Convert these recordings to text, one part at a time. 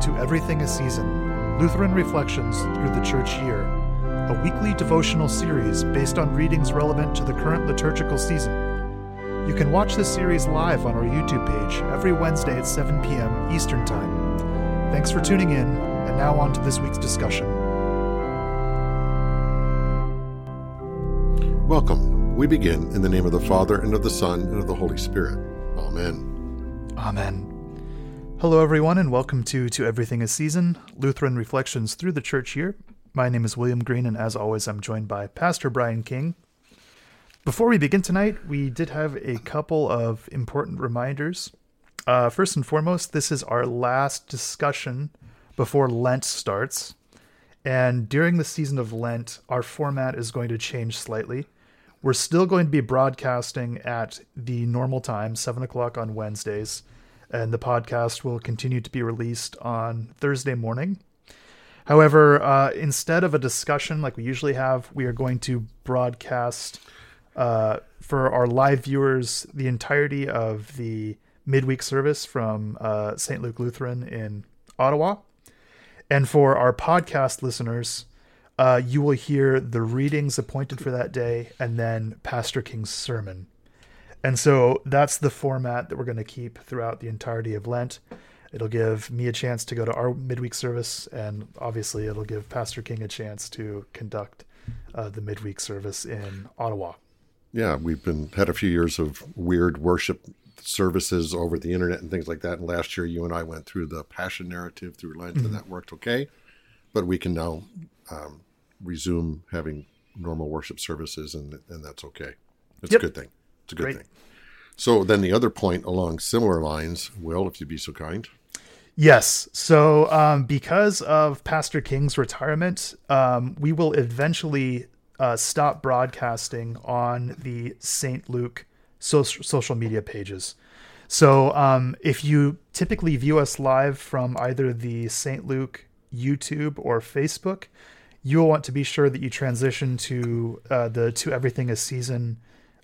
to Everything a Season Lutheran Reflections Through the Church Year, a weekly devotional series based on readings relevant to the current liturgical season. You can watch this series live on our YouTube page every Wednesday at 7 p.m. Eastern Time. Thanks for tuning in, and now on to this week's discussion. Welcome. We begin in the name of the Father, and of the Son, and of the Holy Spirit. Amen. Amen. Hello, everyone, and welcome to To Everything a Season Lutheran Reflections Through the Church Year. My name is William Green, and as always, I'm joined by Pastor Brian King. Before we begin tonight, we did have a couple of important reminders. Uh, first and foremost, this is our last discussion before Lent starts. And during the season of Lent, our format is going to change slightly. We're still going to be broadcasting at the normal time, 7 o'clock on Wednesdays and the podcast will continue to be released on Thursday morning. However, uh, instead of a discussion like we usually have, we are going to broadcast uh, for our live viewers the entirety of the midweek service from uh, St. Luke Lutheran in Ottawa. And for our podcast listeners, uh, you will hear the readings appointed for that day and then Pastor King's sermon. And so that's the format that we're going to keep throughout the entirety of Lent. It'll give me a chance to go to our midweek service, and obviously, it'll give Pastor King a chance to conduct uh, the midweek service in Ottawa. Yeah, we've been had a few years of weird worship services over the internet and things like that. And last year, you and I went through the Passion narrative through Lent, mm-hmm. and that worked okay. But we can now um, resume having normal worship services, and and that's okay. It's yep. a good thing. It's a good Great. thing. So then the other point along similar lines, Will, if you'd be so kind. Yes. So um, because of Pastor King's retirement, um, we will eventually uh, stop broadcasting on the St. Luke so- social media pages. So um, if you typically view us live from either the St. Luke YouTube or Facebook, you'll want to be sure that you transition to uh, the To Everything a Season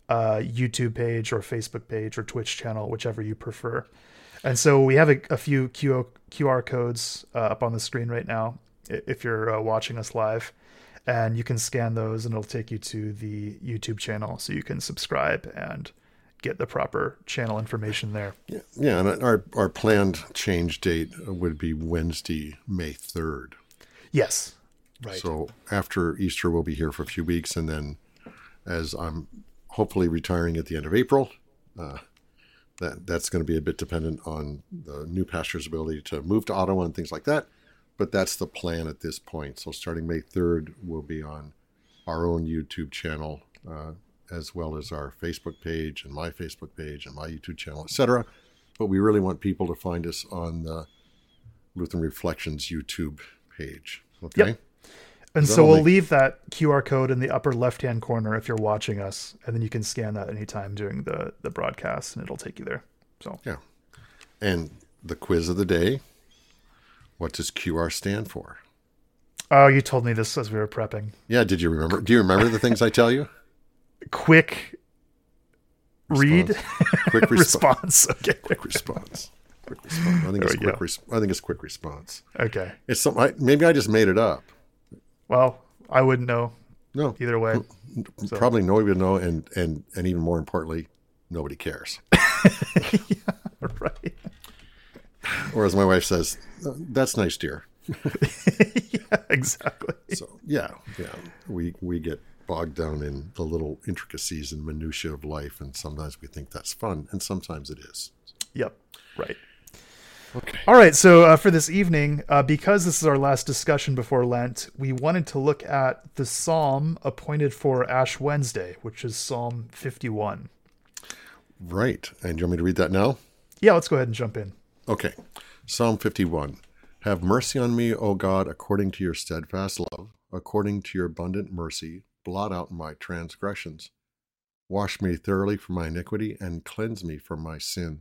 uh, YouTube page or Facebook page or Twitch channel, whichever you prefer. And so we have a, a few QR codes uh, up on the screen right now if you're uh, watching us live. And you can scan those and it'll take you to the YouTube channel so you can subscribe and get the proper channel information there. Yeah, yeah and our, our planned change date would be Wednesday, May 3rd. Yes. Right. So after Easter, we'll be here for a few weeks. And then as I'm hopefully retiring at the end of April. Uh, that that's going to be a bit dependent on the new pastor's ability to move to Ottawa and things like that. But that's the plan at this point. So starting May 3rd, we'll be on our own YouTube channel, uh, as well as our Facebook page and my Facebook page and my YouTube channel, etc. But we really want people to find us on the Lutheran Reflections YouTube page. Okay. Yep. And so we'll leave that QR code in the upper left hand corner if you're watching us, and then you can scan that anytime during the the broadcast, and it'll take you there. So yeah, and the quiz of the day. What does QR stand for? Oh, you told me this as we were prepping. Yeah, did you remember? Do you remember the things I tell you? Quick response. read. Quick resp- response. Okay. Quick response. Quick response. I think there it's quick. Res- I think it's quick response. Okay. It's some. I, maybe I just made it up. Well, I wouldn't know. No. Either way. Mm, so. Probably nobody would know, and and and even more importantly, nobody cares. yeah, right. Or as my wife says, uh, "That's nice, dear." yeah, exactly. So yeah, yeah, we we get bogged down in the little intricacies and minutiae of life, and sometimes we think that's fun, and sometimes it is. Yep. Right. Okay. All right. So uh, for this evening, uh, because this is our last discussion before Lent, we wanted to look at the psalm appointed for Ash Wednesday, which is Psalm 51. Right. And you want me to read that now? Yeah, let's go ahead and jump in. Okay. Psalm 51. Have mercy on me, O God, according to your steadfast love, according to your abundant mercy, blot out my transgressions. Wash me thoroughly from my iniquity and cleanse me from my sin.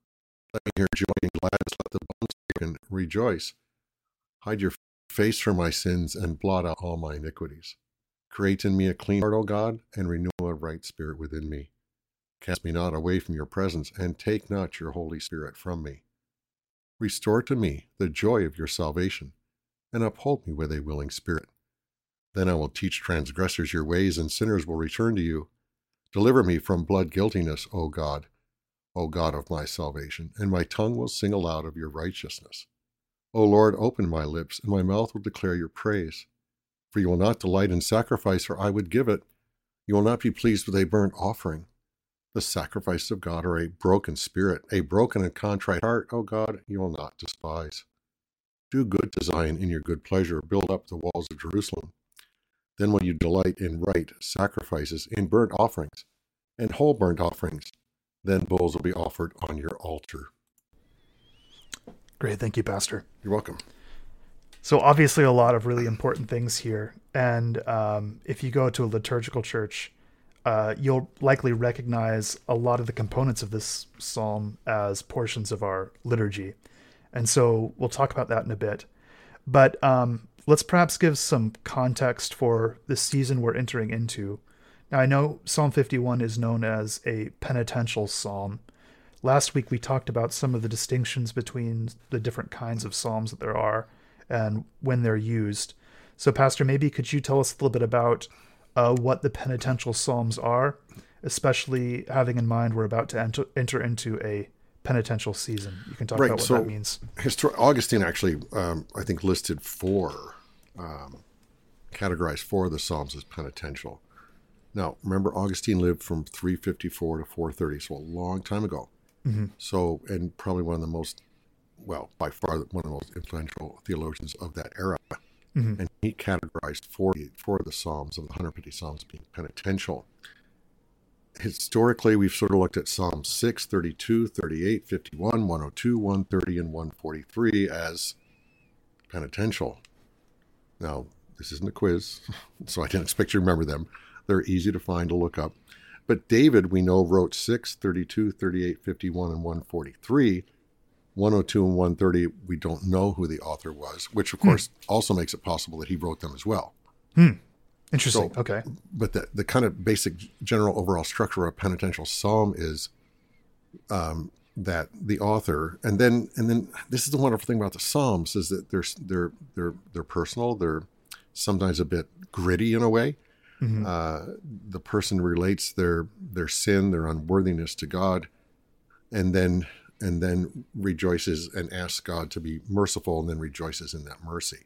Let me hear joy and gladness. Let the bones and rejoice. Hide your face from my sins and blot out all my iniquities. Create in me a clean heart, O God, and renew a right spirit within me. Cast me not away from your presence, and take not your Holy Spirit from me. Restore to me the joy of your salvation, and uphold me with a willing spirit. Then I will teach transgressors your ways, and sinners will return to you. Deliver me from blood guiltiness, O God, O God of my salvation, and my tongue will sing aloud of your righteousness. O Lord, open my lips, and my mouth will declare your praise. For you will not delight in sacrifice, or I would give it. You will not be pleased with a burnt offering. The sacrifices of God are a broken spirit, a broken and contrite heart, O God, you will not despise. Do good to Zion in your good pleasure, build up the walls of Jerusalem. Then will you delight in right sacrifices, in burnt offerings, and whole burnt offerings. Then bulls will be offered on your altar. Great. Thank you, Pastor. You're welcome. So, obviously, a lot of really important things here. And um, if you go to a liturgical church, uh, you'll likely recognize a lot of the components of this psalm as portions of our liturgy. And so we'll talk about that in a bit. But um, let's perhaps give some context for the season we're entering into. Now, I know Psalm 51 is known as a penitential psalm. Last week we talked about some of the distinctions between the different kinds of psalms that there are and when they're used. So, Pastor, maybe could you tell us a little bit about uh, what the penitential psalms are, especially having in mind we're about to enter, enter into a penitential season. You can talk right, about what so that means. Histor- Augustine actually, um, I think, listed four, um, categorized four of the psalms as penitential. Now, remember, Augustine lived from 354 to 430, so a long time ago. Mm-hmm. So, and probably one of the most, well, by far one of the most influential theologians of that era. Mm-hmm. And he categorized 40, four of the Psalms of the 150 Psalms being penitential. Historically, we've sort of looked at Psalm 6, 32, 38, 51, 102, 130, and 143 as penitential. Now, this isn't a quiz, so I didn't expect you to remember them. They're easy to find to look up. But David, we know, wrote 6, 32, 38, 51, and 143 102 and 130, we don't know who the author was, which of hmm. course also makes it possible that he wrote them as well. Hmm. Interesting. So, okay. But the, the kind of basic general overall structure of a penitential psalm is um, that the author, and then and then this is the wonderful thing about the psalms is that they're they're they're they're personal. They're sometimes a bit gritty in a way. Mm-hmm. Uh, the person relates their their sin, their unworthiness to God, and then and then rejoices and asks God to be merciful and then rejoices in that mercy.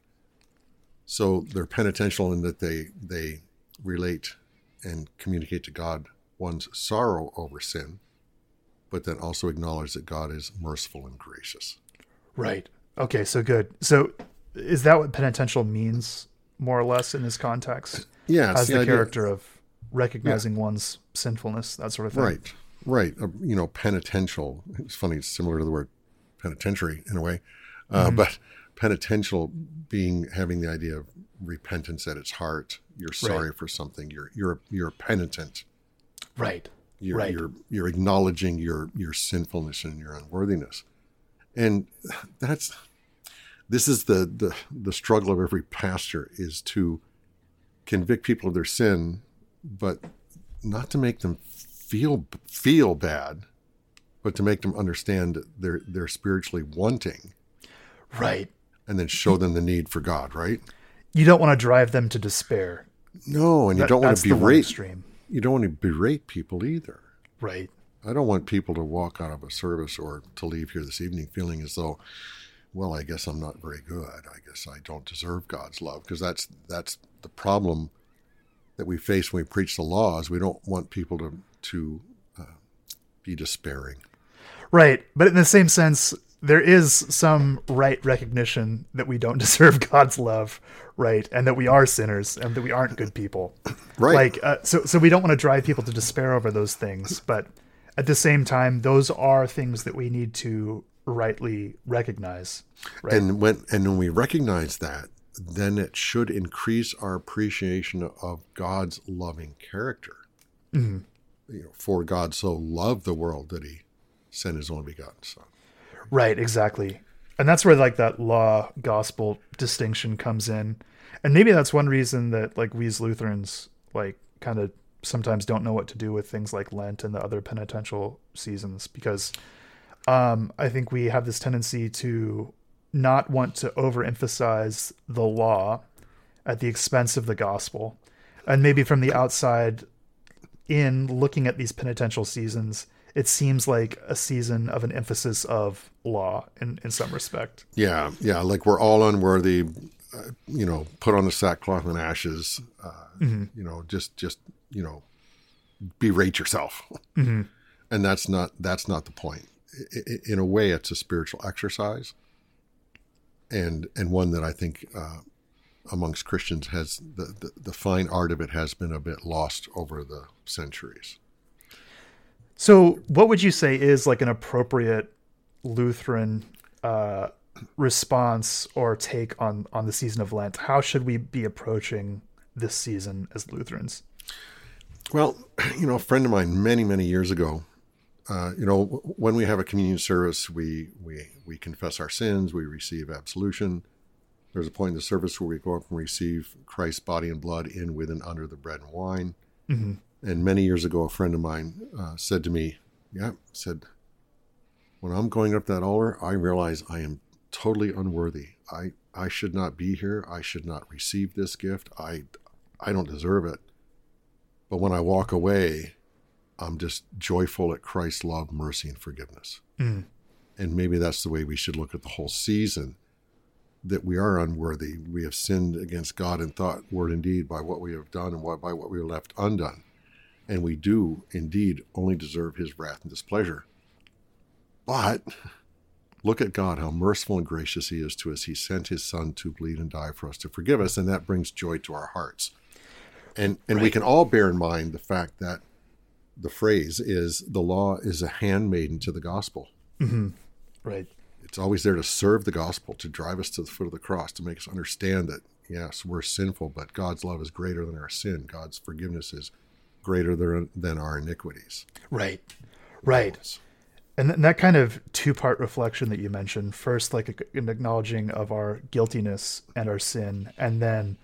So they're penitential in that they they relate and communicate to God one's sorrow over sin, but then also acknowledge that God is merciful and gracious. Right. Okay, so good. So is that what penitential means more or less in this context? Yes. As the, the character of recognizing yeah. one's sinfulness, that sort of thing. Right. Right. Uh, you know, penitential. It's funny. It's similar to the word penitentiary in a way, uh, mm-hmm. but penitential being having the idea of repentance at its heart. You're sorry right. for something. You're you're you're penitent. Right. You're right. you're you're acknowledging your your sinfulness and your unworthiness, and that's this is the the the struggle of every pastor is to convict people of their sin, but not to make them feel feel bad, but to make them understand they're they're spiritually wanting. Right. And then show them the need for God, right? You don't want to drive them to despair. No, and you that, don't want to berate. You don't want to berate people either. Right. I don't want people to walk out of a service or to leave here this evening feeling as though, well, I guess I'm not very good. I guess I don't deserve God's love because that's that's the problem that we face when we preach the law is We don't want people to to uh, be despairing. Right, but in the same sense, there is some right recognition that we don't deserve God's love, right, and that we are sinners and that we aren't good people. Right. Like, uh, so so we don't want to drive people to despair over those things, but at the same time, those are things that we need to rightly recognize. Right? And when and when we recognize that, then it should increase our appreciation of God's loving character. Mhm. You know, for God so loved the world that He sent His only begotten Son. Right, exactly. And that's where like that law gospel distinction comes in. And maybe that's one reason that like we as Lutherans like kind of sometimes don't know what to do with things like Lent and the other penitential seasons because um I think we have this tendency to not want to overemphasize the law at the expense of the gospel. And maybe from the outside in looking at these penitential seasons, it seems like a season of an emphasis of law in, in some respect. Yeah, yeah, like we're all unworthy. Uh, you know, put on the sackcloth and ashes. Uh, You know, just just you know, berate yourself, Mhm. and that's not that's not the point. I, in a way, it's a spiritual exercise, and and one that I think uh, amongst Christians has the, the the fine art of it has been a bit lost over the centuries. So, what would you say is like an appropriate Lutheran uh, response or take on on the season of Lent? How should we be approaching this season as Lutherans? Well, you know, a friend of mine many, many years ago, uh, you know, when we have a communion service, we, we, we confess our sins, we receive absolution. There's a point in the service where we go up and receive Christ's body and blood in, with, and under the bread and wine. Mhm. And many years ago, a friend of mine uh, said to me, Yeah, said, when I'm going up that altar, I realize I am totally unworthy. I, I should not be here. I should not receive this gift. I, I don't deserve it. But when I walk away, I'm just joyful at Christ's love, mercy, and forgiveness. Mm. And maybe that's the way we should look at the whole season that we are unworthy. We have sinned against God in thought, word, and deed by what we have done and what- by what we have left undone. And we do indeed only deserve his wrath and displeasure. But look at God, how merciful and gracious he is to us. He sent his son to bleed and die for us to forgive us, and that brings joy to our hearts. And and we can all bear in mind the fact that the phrase is the law is a handmaiden to the gospel. Right. It's always there to serve the gospel, to drive us to the foot of the cross, to make us understand that yes, we're sinful, but God's love is greater than our sin. God's forgiveness is greater than, than our iniquities. Right. Right. And th- that kind of two part reflection that you mentioned first, like an acknowledging of our guiltiness and our sin, and then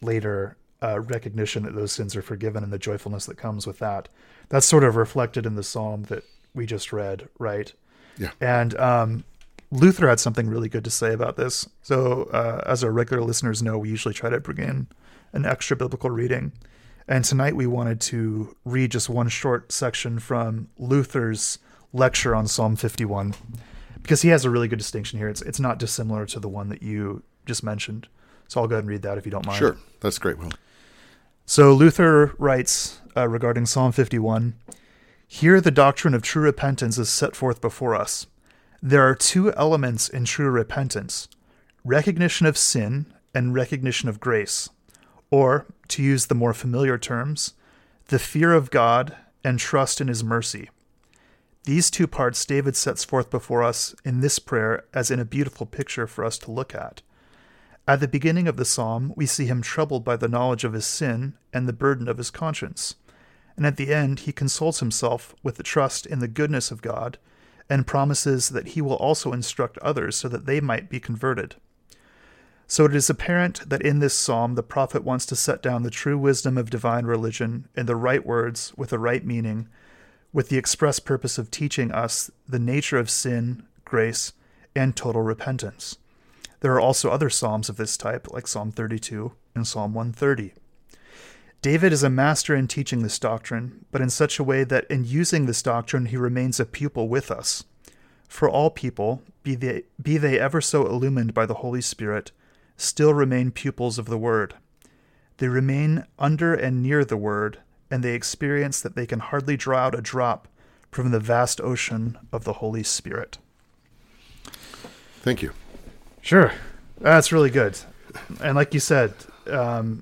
later, uh, recognition that those sins are forgiven and the joyfulness that comes with that. That's sort of reflected in the psalm that we just read, right? Yeah. And um, Luther had something really good to say about this. So, uh, as our regular listeners know, we usually try to bring in an extra biblical reading. And tonight we wanted to read just one short section from Luther's lecture on Psalm 51 because he has a really good distinction here. It's it's not dissimilar to the one that you just mentioned. So I'll go ahead and read that if you don't mind. Sure, that's great, Will. So Luther writes uh, regarding Psalm 51 Here the doctrine of true repentance is set forth before us. There are two elements in true repentance recognition of sin and recognition of grace. Or, to use the more familiar terms, the fear of God and trust in his mercy. These two parts David sets forth before us in this prayer as in a beautiful picture for us to look at. At the beginning of the psalm, we see him troubled by the knowledge of his sin and the burden of his conscience. And at the end, he consoles himself with the trust in the goodness of God and promises that he will also instruct others so that they might be converted. So it is apparent that in this psalm, the prophet wants to set down the true wisdom of divine religion in the right words with the right meaning, with the express purpose of teaching us the nature of sin, grace, and total repentance. There are also other psalms of this type, like Psalm 32 and Psalm 130. David is a master in teaching this doctrine, but in such a way that in using this doctrine he remains a pupil with us. For all people, be they, be they ever so illumined by the Holy Spirit, still remain pupils of the Word. They remain under and near the Word, and they experience that they can hardly draw out a drop from the vast ocean of the Holy Spirit. Thank you. Sure. That's really good. And like you said, um,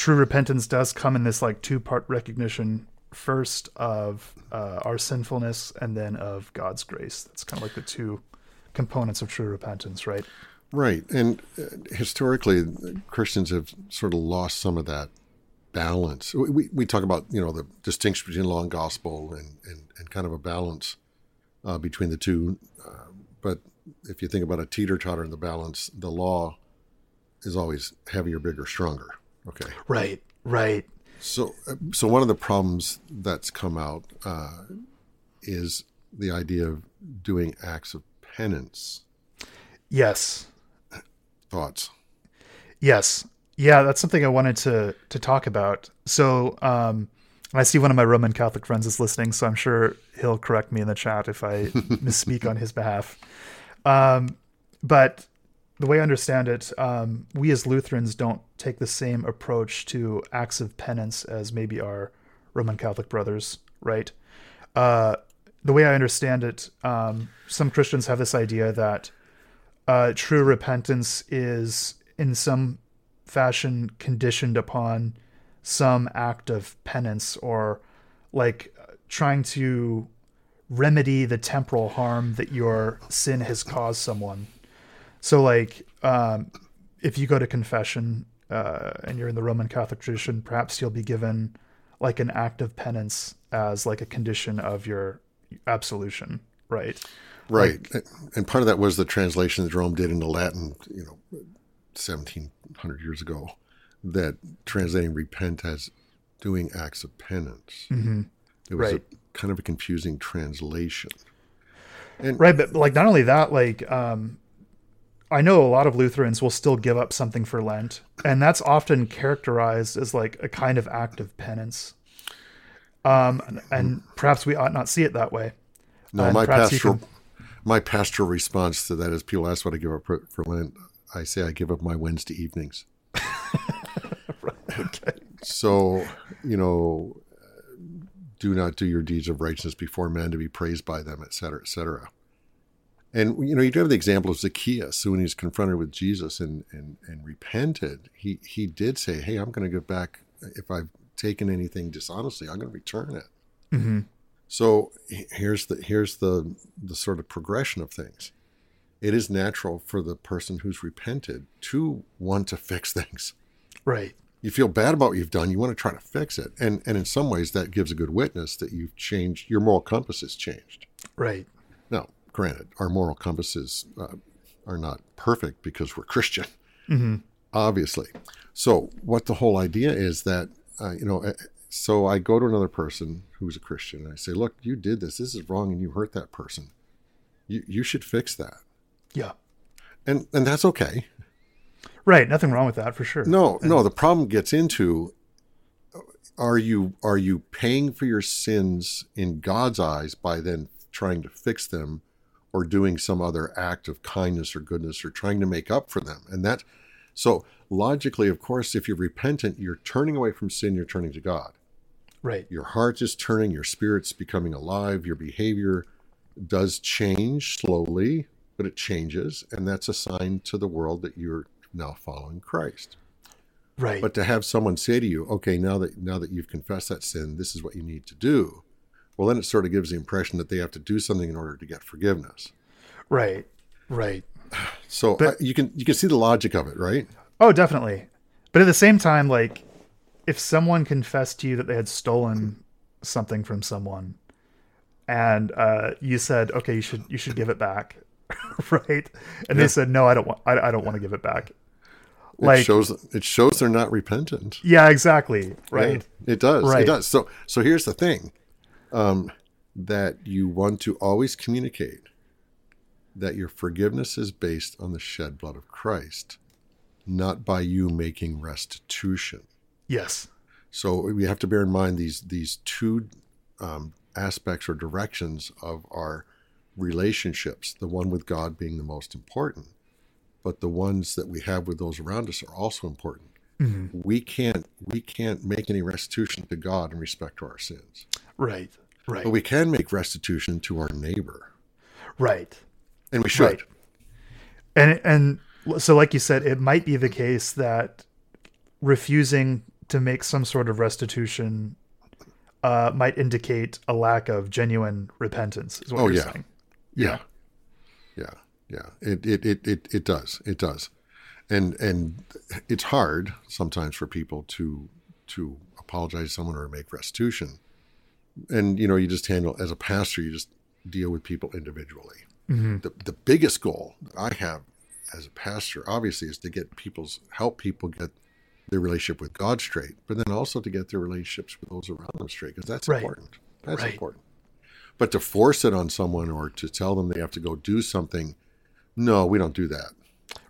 true repentance does come in this like two part recognition first of uh, our sinfulness and then of God's grace. That's kind of like the two components of true repentance, right? Right. And uh, historically, Christians have sort of lost some of that balance. We, we talk about, you know, the distinction between law and gospel and, and, and kind of a balance uh, between the two. Uh, but if you think about a teeter totter in the balance, the law is always heavier, bigger, stronger. Okay. Right. Right. So, uh, so one of the problems that's come out uh, is the idea of doing acts of penance. Yes. Thoughts? Yes. Yeah, that's something I wanted to to talk about. So, um, I see one of my Roman Catholic friends is listening, so I'm sure he'll correct me in the chat if I misspeak on his behalf. Um, but the way I understand it, um, we as Lutherans don't take the same approach to acts of penance as maybe our Roman Catholic brothers, right? Uh, the way I understand it, um, some Christians have this idea that uh, true repentance is in some fashion conditioned upon some act of penance or like trying to remedy the temporal harm that your sin has caused someone. So, like, um, if you go to confession uh, and you're in the Roman Catholic tradition, perhaps you'll be given like an act of penance as like a condition of your absolution, right? Right. Like, and part of that was the translation that Rome did into Latin, you know, 1700 years ago, that translating repent as doing acts of penance. Mm-hmm. It was right. a, kind of a confusing translation. And, right, but like not only that, like um, I know a lot of Lutherans will still give up something for Lent, and that's often characterized as like a kind of act of penance. Um, and, and perhaps we ought not see it that way. No, and my pastoral can... my pastoral response to that is people ask what I give up for, for Lent. I say I give up my Wednesday evenings. right, okay. So you know, do not do your deeds of righteousness before men to be praised by them, et cetera, et cetera. And you know, you do have the example of Zacchaeus, who when he's confronted with Jesus and and and repented, he he did say, "Hey, I'm going to give back if I've taken anything dishonestly, I'm going to return it." Mm-hmm. So here's the here's the the sort of progression of things. It is natural for the person who's repented to want to fix things. Right. You feel bad about what you've done. You want to try to fix it, and and in some ways that gives a good witness that you've changed. Your moral compass has changed. Right. Now, granted, our moral compasses uh, are not perfect because we're Christian, mm-hmm. obviously. So what the whole idea is that uh, you know so I go to another person who's a Christian and I say, look, you did this. This is wrong and you hurt that person. You, you should fix that. Yeah. And, and that's okay. Right. Nothing wrong with that for sure. No, and, no. The problem gets into are you are you paying for your sins in God's eyes by then trying to fix them or doing some other act of kindness or goodness or trying to make up for them? And that so logically, of course, if you're repentant, you're turning away from sin, you're turning to God. Right. Your heart is turning, your spirit's becoming alive, your behavior does change slowly, but it changes. And that's a sign to the world that you're now following Christ. Right. But to have someone say to you, okay, now that now that you've confessed that sin, this is what you need to do. Well, then it sort of gives the impression that they have to do something in order to get forgiveness. Right. Right. So but, uh, you can you can see the logic of it, right? Oh, definitely. But at the same time, like if someone confessed to you that they had stolen something from someone and uh, you said okay you should you should give it back right and yeah. they said no i don't want I, I don't want to give it back like it shows it shows they're not repentant yeah exactly right yeah, it does right. it does so so here's the thing um, that you want to always communicate that your forgiveness is based on the shed blood of christ not by you making restitution Yes. So we have to bear in mind these these two um, aspects or directions of our relationships. The one with God being the most important, but the ones that we have with those around us are also important. Mm-hmm. We can't we can't make any restitution to God in respect to our sins. Right. Right. But we can make restitution to our neighbor. Right. And we should. Right. And and so like you said, it might be the case that refusing to make some sort of restitution uh, might indicate a lack of genuine repentance. Is what oh, you're yeah. saying. Yeah. yeah. yeah. It it it it, it does. It does. And and it's hard sometimes for people to to apologize to someone or make restitution. And you know, you just handle as a pastor, you just deal with people individually. Mm-hmm. The the biggest goal that I have as a pastor, obviously, is to get people's help people get their relationship with God straight, but then also to get their relationships with those around them straight, because that's Right. important. That's Right. important. But to force it on someone or to tell them they have to go do something, no, we don't do that.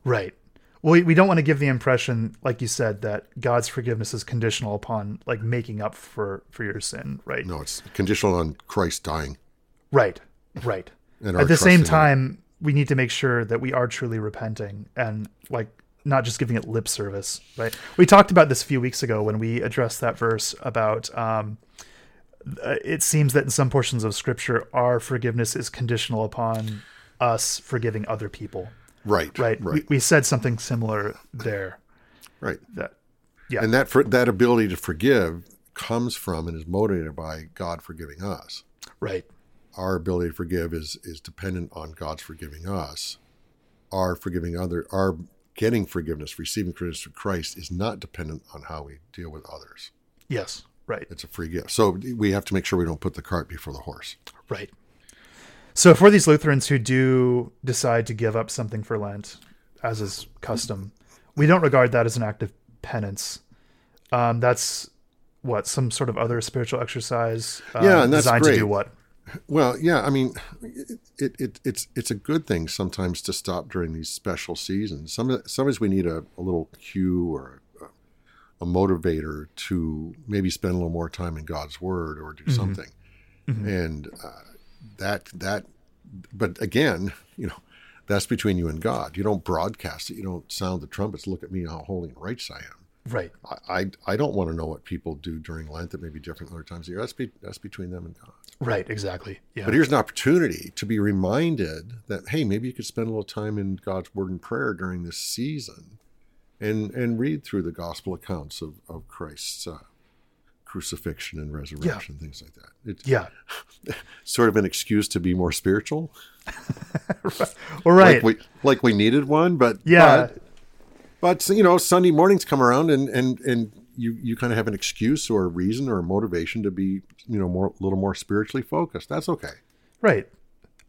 Right. Well, we, we don't want to give the impression, like you said, that God's forgiveness is conditional upon like making up for for your sin. Right. No, it's conditional on Christ dying. Right. Right. And At the same time, we need to make sure that we are truly repenting and like not just giving it lip service. Right. We talked about this a few weeks ago when we addressed that verse about. Um, uh, it seems that in some portions of Scripture, our forgiveness is conditional upon us forgiving other people. Right, Right. right, We, we said something similar there. right. That Yeah. And that for, that ability to forgive comes from and is motivated by God forgiving us. right. Our ability to forgive is is dependent on God's forgiving us. Our forgiving other, our getting forgiveness, receiving forgiveness through Christ is not dependent on how we deal with others. Yes. Right. It's a free gift. So we have to make sure we don't put the cart before the horse. Right. So for these Lutherans who do decide to give up something for Lent, as is custom, we don't regard that as an act of penance. Um, that's what some sort of other spiritual exercise. Uh, Yeah, and that's designed to do great. what? Well, yeah, I mean, it, it it's it's a good thing sometimes to stop during these special seasons. Some sometimes we need a, a little cue or a, a motivator to maybe spend a little more time in God's Word or do something, and uh, that that. But again, you know, that's between you and God. You don't broadcast it. You don't sound the trumpets. Look at me, how holy and righteous I am. Right. I, I, I don't want to know what people do during Lent that may be different other times of year. That's, be, that's between them and God. Right. Exactly. Yeah. But here's an opportunity to be reminded that hey, maybe you could spend a little time in God's Word and prayer during this season, and and read through the gospel accounts of of Christ's uh, crucifixion and resurrection, things like that. It's yeah. sort of an excuse to be more spiritual, Well, right. like we like we needed one. But yeah. but, but you know, Sunday mornings come around, and and and you you kind of have an excuse or a reason or a motivation to be you know more a little more spiritually focused. That's okay. Right.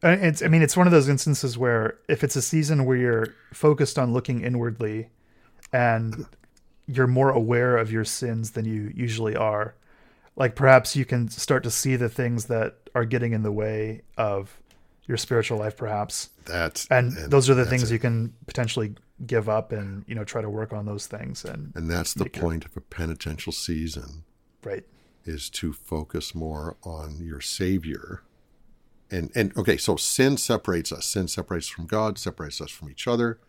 Uh, It's, I mean, it's one of those instances where if it's a season where you're focused on looking inwardly and you're more aware of your sins than you usually are, like perhaps you can start to see the things that are getting in the way of your spiritual life, perhaps. That's And, those are the things it. you can potentially give up and, you know, try to work on those things. And, And that's the your- point of a penitential season right. is to focus more on your Savior. And and okay, so sin separates us. Sin separates us from God, separates us from each other,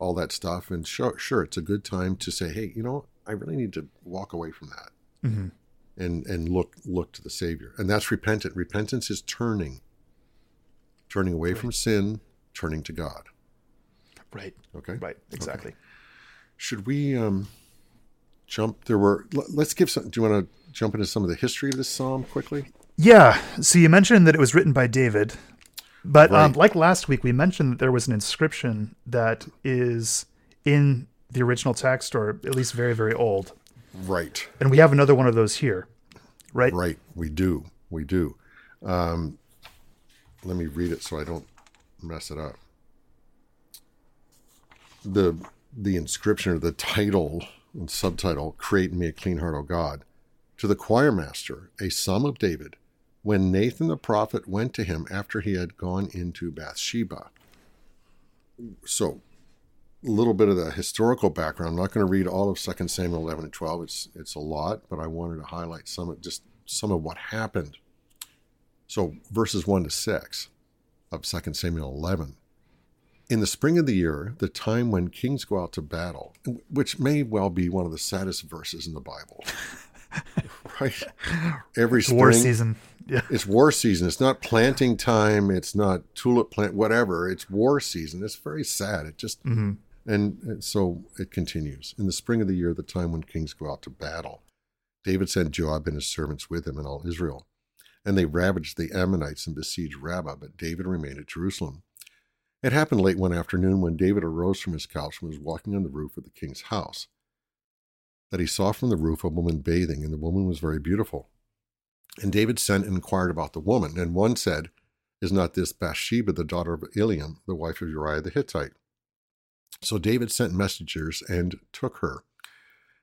all that stuff. And sure, sure, it's a good time to say, hey, you know, I really need to walk away from that hmm and and look look to the Savior. And that's repentant. Repentance is turning, turning away from sin, turning to God. Right. Okay. Right. Exactly. Should we um, jump? There were. let- Let's give some. Do you want to jump into some of the history of this psalm quickly? Yeah. So you mentioned that it was written by David, but um, like last week, we mentioned that there was an inscription that is in the original text, or at least very, very old. Right. And we have another one of those here, right? Right. We do. We do. Um, let me read it so I don't mess it up. The the inscription or the title and subtitle, Create in Me a Clean Heart, O God, to the choir master, a psalm of David, when Nathan the prophet went to him after he had gone into Bathsheba. So a little bit of the historical background. I'm not going to read all of 2 Samuel 11 and 12. It's it's a lot, but I wanted to highlight some of just some of what happened. So verses 1 to 6 of 2 Samuel 11. In the spring of the year, the time when kings go out to battle, which may well be one of the saddest verses in the Bible. right? Every spring War season. Yeah. it's war season. It's not planting time. It's not tulip plant, whatever. It's war season. It's very sad. It just, hmm and, and so it continues. In the spring of the year, the time when kings go out to battle, David sent Joab and his servants with him and all Israel. And they ravaged the Ammonites and besieged Rabbah, but David remained at Jerusalem. It happened late one afternoon when David arose from his couch and was walking on the roof of the king's house that he saw from the roof a woman bathing, and the woman was very beautiful. And David sent and inquired about the woman, and one said, Is not this Bathsheba, the daughter of Eliam, the wife of Uriah the Hittite? So David sent messengers and took her.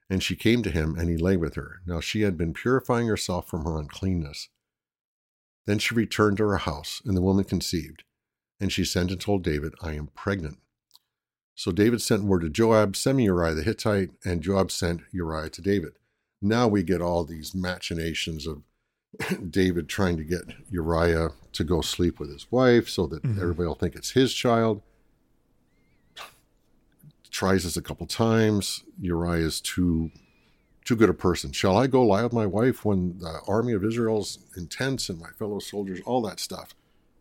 And she came to him, and he lay with her. Now she had been purifying herself from her uncleanness. Then she returned to her house, and the woman conceived. And she sent and told David, I am pregnant. So David sent word to Joab, send me Uriah the Hittite, and Joab sent Uriah to David. Now we get all these machinations of David trying to get Uriah to go sleep with his wife so that mm-hmm. everybody will think it's his child. Tries this a couple times. Uriah is too too good a person. Shall I go lie with my wife when the army of Israel's intense and my fellow soldiers, all that stuff?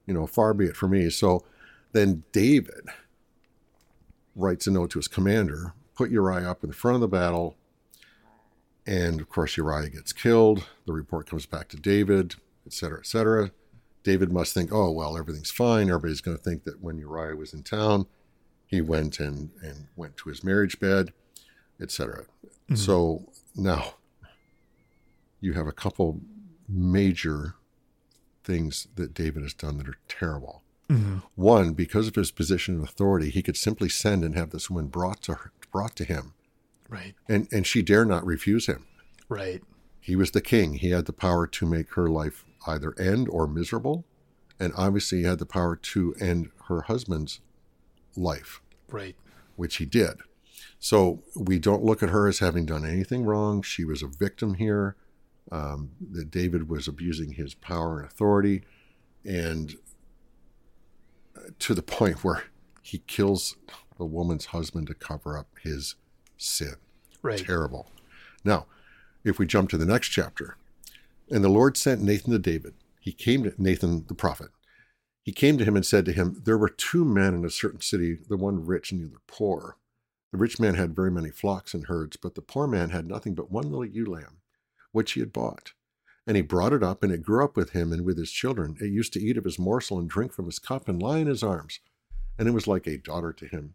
You know, far be it for me. So then David writes a note to his commander, put Uriah up in the front of the battle. And of course, Uriah gets killed. The report comes back to David, etc., etc. David must think, oh, well, everything's fine. Everybody's going to think that when Uriah was in town, he went and, and went to his marriage bed, etc. Mm-hmm. So now you have a couple major things that David has done that are terrible. Mm-hmm. One, because of his position of authority, he could simply send and have this woman brought to her, brought to him. Right. And and she dare not refuse him. Right. He was the king. He had the power to make her life either end or miserable. And obviously he had the power to end her husband's life. Right. Which he did. So we don't look at her as having done anything wrong. She was a victim here. Um, that David was abusing his power and authority. And to the point where he kills the woman's husband to cover up his sin. Right. Terrible. Now, if we jump to the next chapter, and the Lord sent Nathan to David. He came to Nathan the prophet. He came to him and said to him, There were two men in a certain city, the one rich and the other poor. The rich man had very many flocks and herds, but the poor man had nothing but one little ewe lamb, which he had bought. And he brought it up, and it grew up with him and with his children. It used to eat of his morsel and drink from his cup and lie in his arms. And it was like a daughter to him.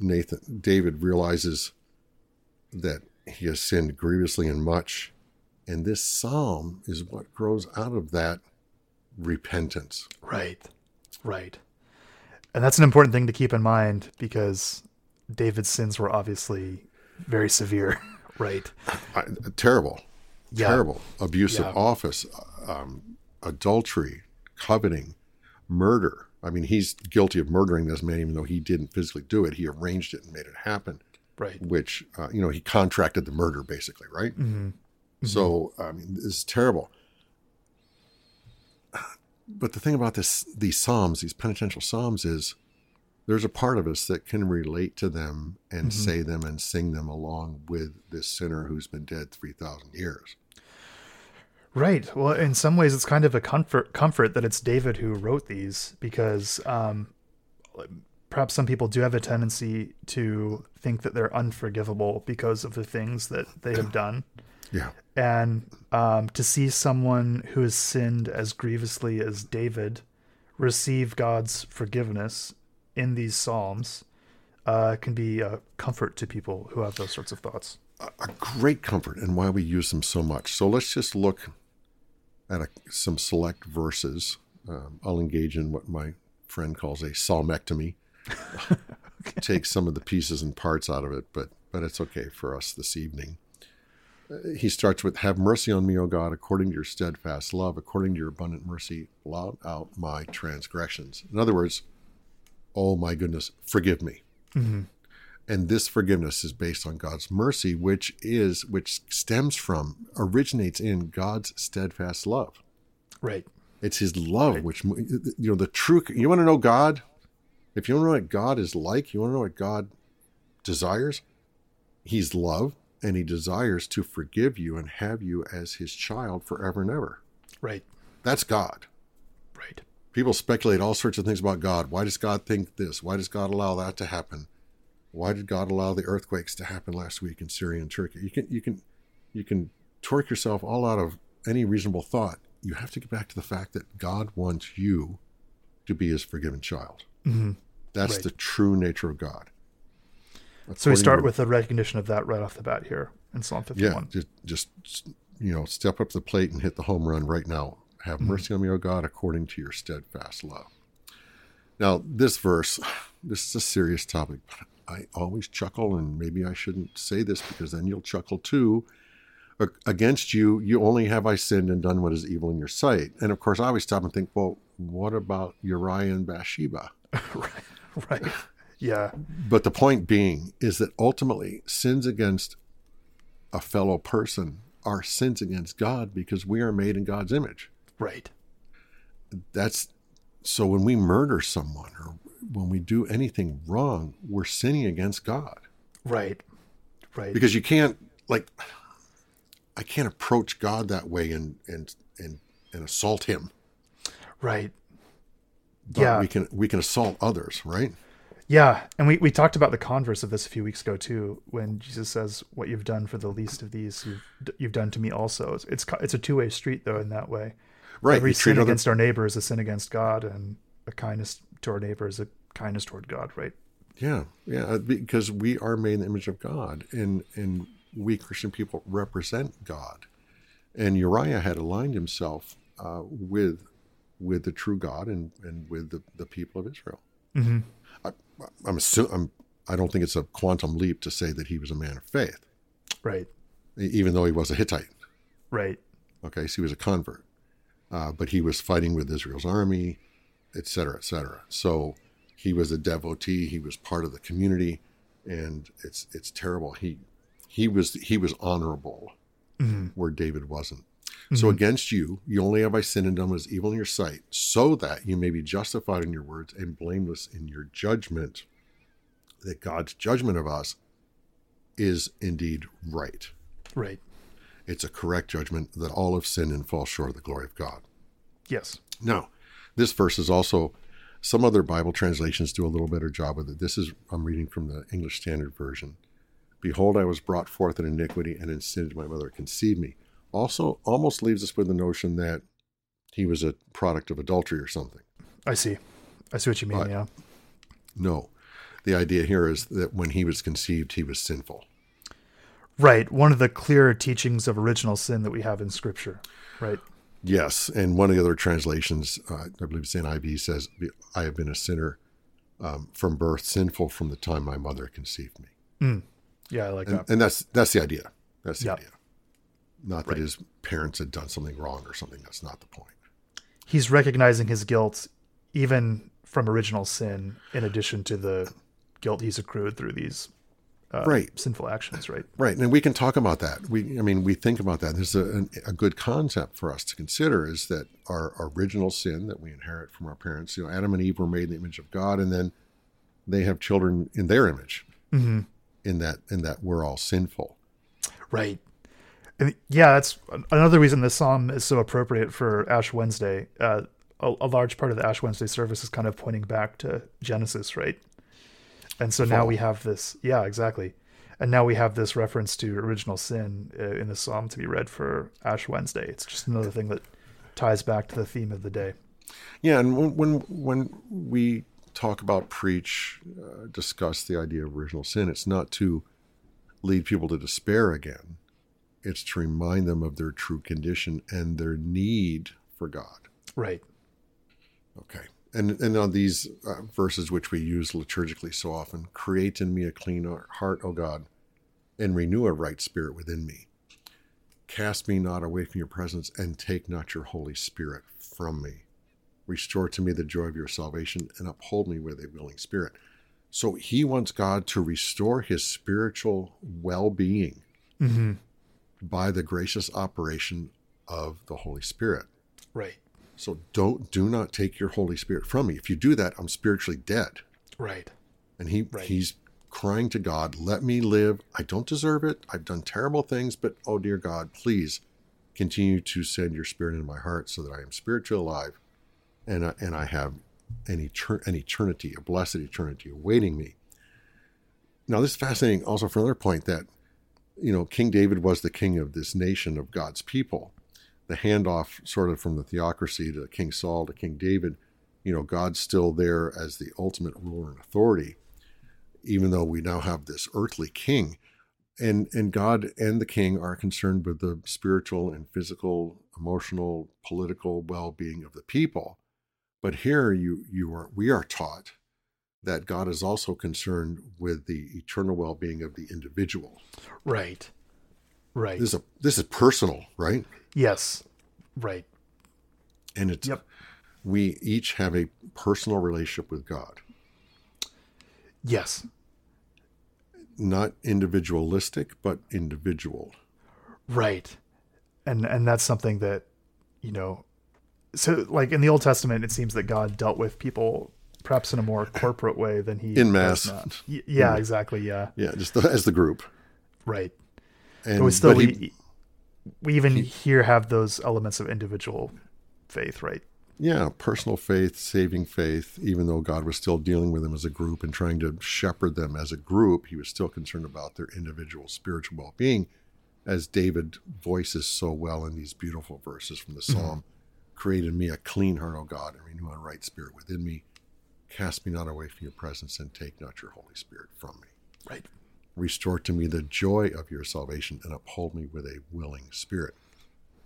Nathan David realizes that he has sinned grievously and much. And this psalm is what grows out of that repentance. Right. Right. And that's an important thing to keep in mind because David's sins were obviously very severe. Right. I, terrible. Yeah. Terrible. Abuse yeah. of office, um, adultery, coveting, murder. I mean, he's guilty of murdering this man, even though he didn't physically do it. He arranged it and made it happen. Right. Which, uh, you know, he contracted the murder, basically, right? Mm-hmm. Mm-hmm. So, I mean, this is terrible. But the thing about this, these psalms, these penitential psalms, is there's a part of us that can relate to them and mm-hmm. say them and sing them along with this sinner who's been dead 3,000 years. Right. Well, in some ways, it's kind of a comfort comfort that it's David who wrote these because um, perhaps some people do have a tendency to think that they're unforgivable because of the things that they have done. Yeah. And um, to see someone who has sinned as grievously as David receive God's forgiveness in these psalms uh, can be a comfort to people who have those sorts of thoughts. A great comfort, and why we use them so much. So let's just look at a, some select verses. Um, I'll engage in what my friend calls a psalmectomy. take some of the pieces and parts out of it, but but it's okay for us this evening. Uh, he starts with, "Have mercy on me, O God, according to your steadfast love, according to your abundant mercy, blot out my transgressions." In other words, oh my goodness, forgive me. Mm-hmm. And this forgiveness is based on God's mercy, which is which stems from, originates in God's steadfast love. Right. It's His love, Right. which you know the true. You want to know God? If you want to know what God is like, you want to know what God desires. He's love, and He desires to forgive you and have you as His child forever and ever. Right. That's God. Right. People speculate all sorts of things about God. Why does God think this? Why does God allow that to happen? Why did God allow the earthquakes to happen last week in Syria and Turkey? You can you can you can torque yourself all out of any reasonable thought. You have to get back to the fact that God wants you to be his forgiven child. hmm That's Right. the true nature of God. So we start with the recognition of that right off the bat here in Psalm yeah, 51. just just you know, step up the plate and hit the home run right now. Have mercy on me, O God, according to your steadfast love. Now, this verse, this is a serious topic, but I always chuckle, and maybe I shouldn't say this because then you'll chuckle too. Against you, you only have I sinned and done what is evil in your sight. And of course, I always stop and think, well, what about Uriah and Bathsheba? right. Right. Yeah. But the point being is that ultimately, sins against a fellow person are sins against God because we are made in God's image. Right. That's so when we murder someone or when we do anything wrong, we're sinning against God Right. Right. because you can't like I can't approach God that way and and and and assault him. right. But Yeah. we can we can assault others, right? Yeah, and we, we talked about the converse of this a few weeks ago too, when Jesus says, "What you've done for the least of these, you've you've done to me also." It's it's, it's a two way street though in that way. Right. Every sin other- against our neighbor is a sin against God, and a kindness to our neighbor is a kindness toward God. Right. Yeah, yeah, uh, because we are made in the image of God, and and we Christian people represent God. And Uriah had aligned himself uh, with with the true God and and with the, the people of Israel. Mm-hmm. I'm assu- I'm I don't think it's a quantum leap to say that he was a man of faith, Right. even though he was a Hittite. Right. Okay, so he was a convert, uh, but he was fighting with Israel's army, et cetera, et cetera. So he was a devotee. He was part of the community, and it's it's terrible. He he was he was honorable hmm where David wasn't. So against you, you only have I sinned and done what is evil in your sight, so that you may be justified in your words and blameless in your judgment. That God's judgment of us is indeed right. Right. It's a correct judgment that all have sinned and fall short of the glory of God. Yes. Now, this verse is also some other Bible translations do a little better job with it. This is I'm reading from the English Standard Version. Behold, I was brought forth in iniquity, and in sin did my mother conceive me. Also, almost leaves us with the notion that he was a product of adultery or something. I see. I see what you mean. Right. Yeah. No, the idea here is that when he was conceived, he was sinful. Right. One of the clearer teachings of original sin that we have in Scripture. Right. Yes, and one of the other translations, uh, I believe it's NIV, says, "I have been a sinner um, from birth, sinful from the time my mother conceived me." Mm. Yeah, I like and, that. and that's that's the idea. That's the Yeah. idea. Not that Right. his parents had done something wrong or something. That's not the point. He's recognizing his guilt, even from original sin, in addition to the guilt he's accrued through these uh, Right. sinful actions. Right. Right, and we can talk about that. We, I mean, we think about that. There's a, a good concept for us to consider is that our original sin that we inherit from our parents. You know, Adam and Eve were made in the image of God, and then they have children in their image. hmm In that, in that we're all sinful. Right. And yeah, that's another reason this psalm is so appropriate for Ash Wednesday. Uh, a, a large part of the Ash Wednesday service is kind of pointing back to Genesis, right? And so now we have this. Yeah, exactly. And now we have this reference to original sin uh, in the psalm to be read for Ash Wednesday. It's just another thing that ties back to the theme of the day. Yeah, and when when, when we talk about preach, uh, discuss the idea of original sin, it's not to lead people to despair again. It's to remind them of their true condition and their need for God. Right. Okay. And and on these uh, verses which we use liturgically so often, create in me a clean heart, O God, and renew a right spirit within me. Cast me not away from your presence, and take not your Holy Spirit from me. Restore to me the joy of your salvation, and uphold me with a willing spirit. So he wants God to restore his spiritual well being Mm-hmm. by the gracious operation of the Holy Spirit. Right. So don't do not take your Holy Spirit from me. If you do that, I'm spiritually dead. Right. And he Right. he's crying to God, let me live. I don't deserve it. I've done terrible things, but oh dear God, please continue to send your spirit into my heart so that I am spiritually alive and I, and I have an, etern- an eternity, a blessed eternity awaiting me. Now, this is fascinating also for another point that, you know, King David was the king of this nation of God's people. The handoff sort of from the theocracy to King Saul to King David, you know, God's still there as the ultimate ruler and authority, even though we now have this earthly king. And, and God and the king are concerned with the spiritual and physical, emotional, political well-being of the people. But here you you are we are taught that God is also concerned with the eternal well-being of the individual. Right. Right. This is a, this is personal, right? Yes. Right. And it's Yep. we each have a personal relationship with God, Yes. not individualistic, but individual. Right. And and that's something that, you know, so like in the Old Testament it seems that God dealt with people perhaps in a more corporate way than he In mass. now. Y- yeah, exactly, yeah. Yeah, just the, as the group. Right. And But we still but he- we, we even here have those elements of individual faith, right? Yeah, personal faith, saving faith, even though God was still dealing with them as a group and trying to shepherd them as a group, he was still concerned about their individual spiritual well being, as David voices so well in these beautiful verses from the mm-hmm. Psalm Create in me a clean heart, O God, and renew a right spirit within me. Cast me not away from your presence, and take not your Holy Spirit from me. Right. Restore to me the joy of your salvation, and uphold me with a willing spirit.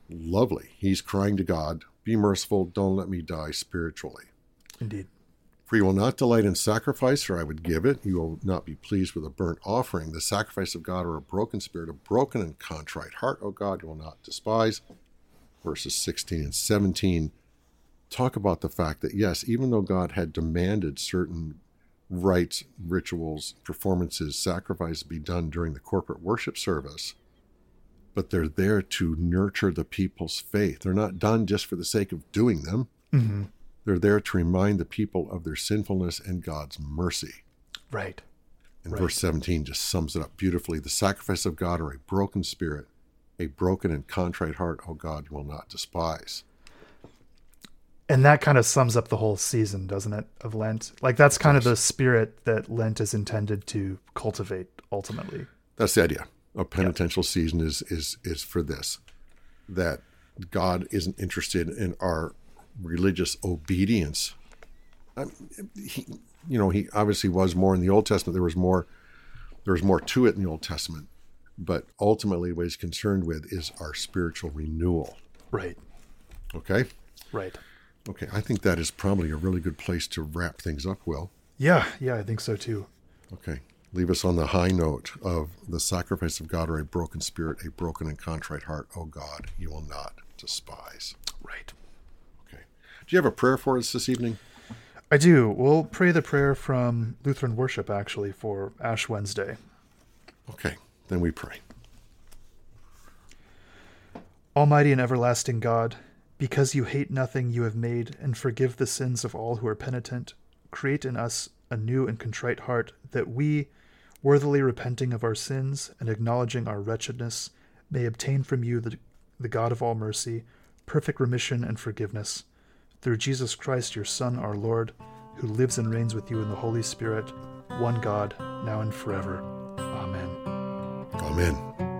Lovely. He's crying to God, Be merciful, don't let me die spiritually. Indeed. For you will not delight in sacrifice, or I would give it. You will not be pleased with a burnt offering. The sacrifice of God, or a broken spirit, a broken and contrite heart, O God, you will not despise. Verses 16 and 17 talk about the fact that, yes, even though God had demanded certain rites, rituals, performances, sacrifice be done during the corporate worship service, but they're there to nurture the people's faith. They're not done just for the sake of doing them. hmm They're there to remind the people of their sinfulness and God's mercy. Right. And Right. verse 17 just sums it up beautifully. The sacrifice of God are a broken spirit, a broken and contrite heart, O God, you will not despise. And that kind of sums up the whole season, doesn't it, of Lent? Like that's kind of the spirit that Lent is intended to cultivate ultimately. That's the idea. A penitential season is, is, is for this that God isn't interested in our religious obedience. I mean, he, you know, he obviously was more in the Old Testament. There was more, there was more to it in the Old Testament, but ultimately, what he's concerned with is our spiritual renewal. Right. Okay, Right. Okay. I think that is probably a really good place to wrap things up. Will Yeah, yeah, I think so too. okay. Leave us on the high note of the sacrifice of God or a broken spirit, a broken and contrite heart. Oh God, you will not despise. Right. Okay. Do you have a prayer for us this evening? I do. We'll pray the prayer from Lutheran worship actually for Ash Wednesday. Okay, then we pray. Almighty and everlasting God, because you hate nothing you have made and forgive the sins of all who are penitent, create in us a new and contrite heart that we, worthily repenting of our sins and acknowledging our wretchedness, may obtain from you, the, the God of all mercy, perfect remission and forgiveness. Through Jesus Christ, your Son, our Lord, who lives and reigns with you in the Holy Spirit, one God, now and forever. Amen. Amen.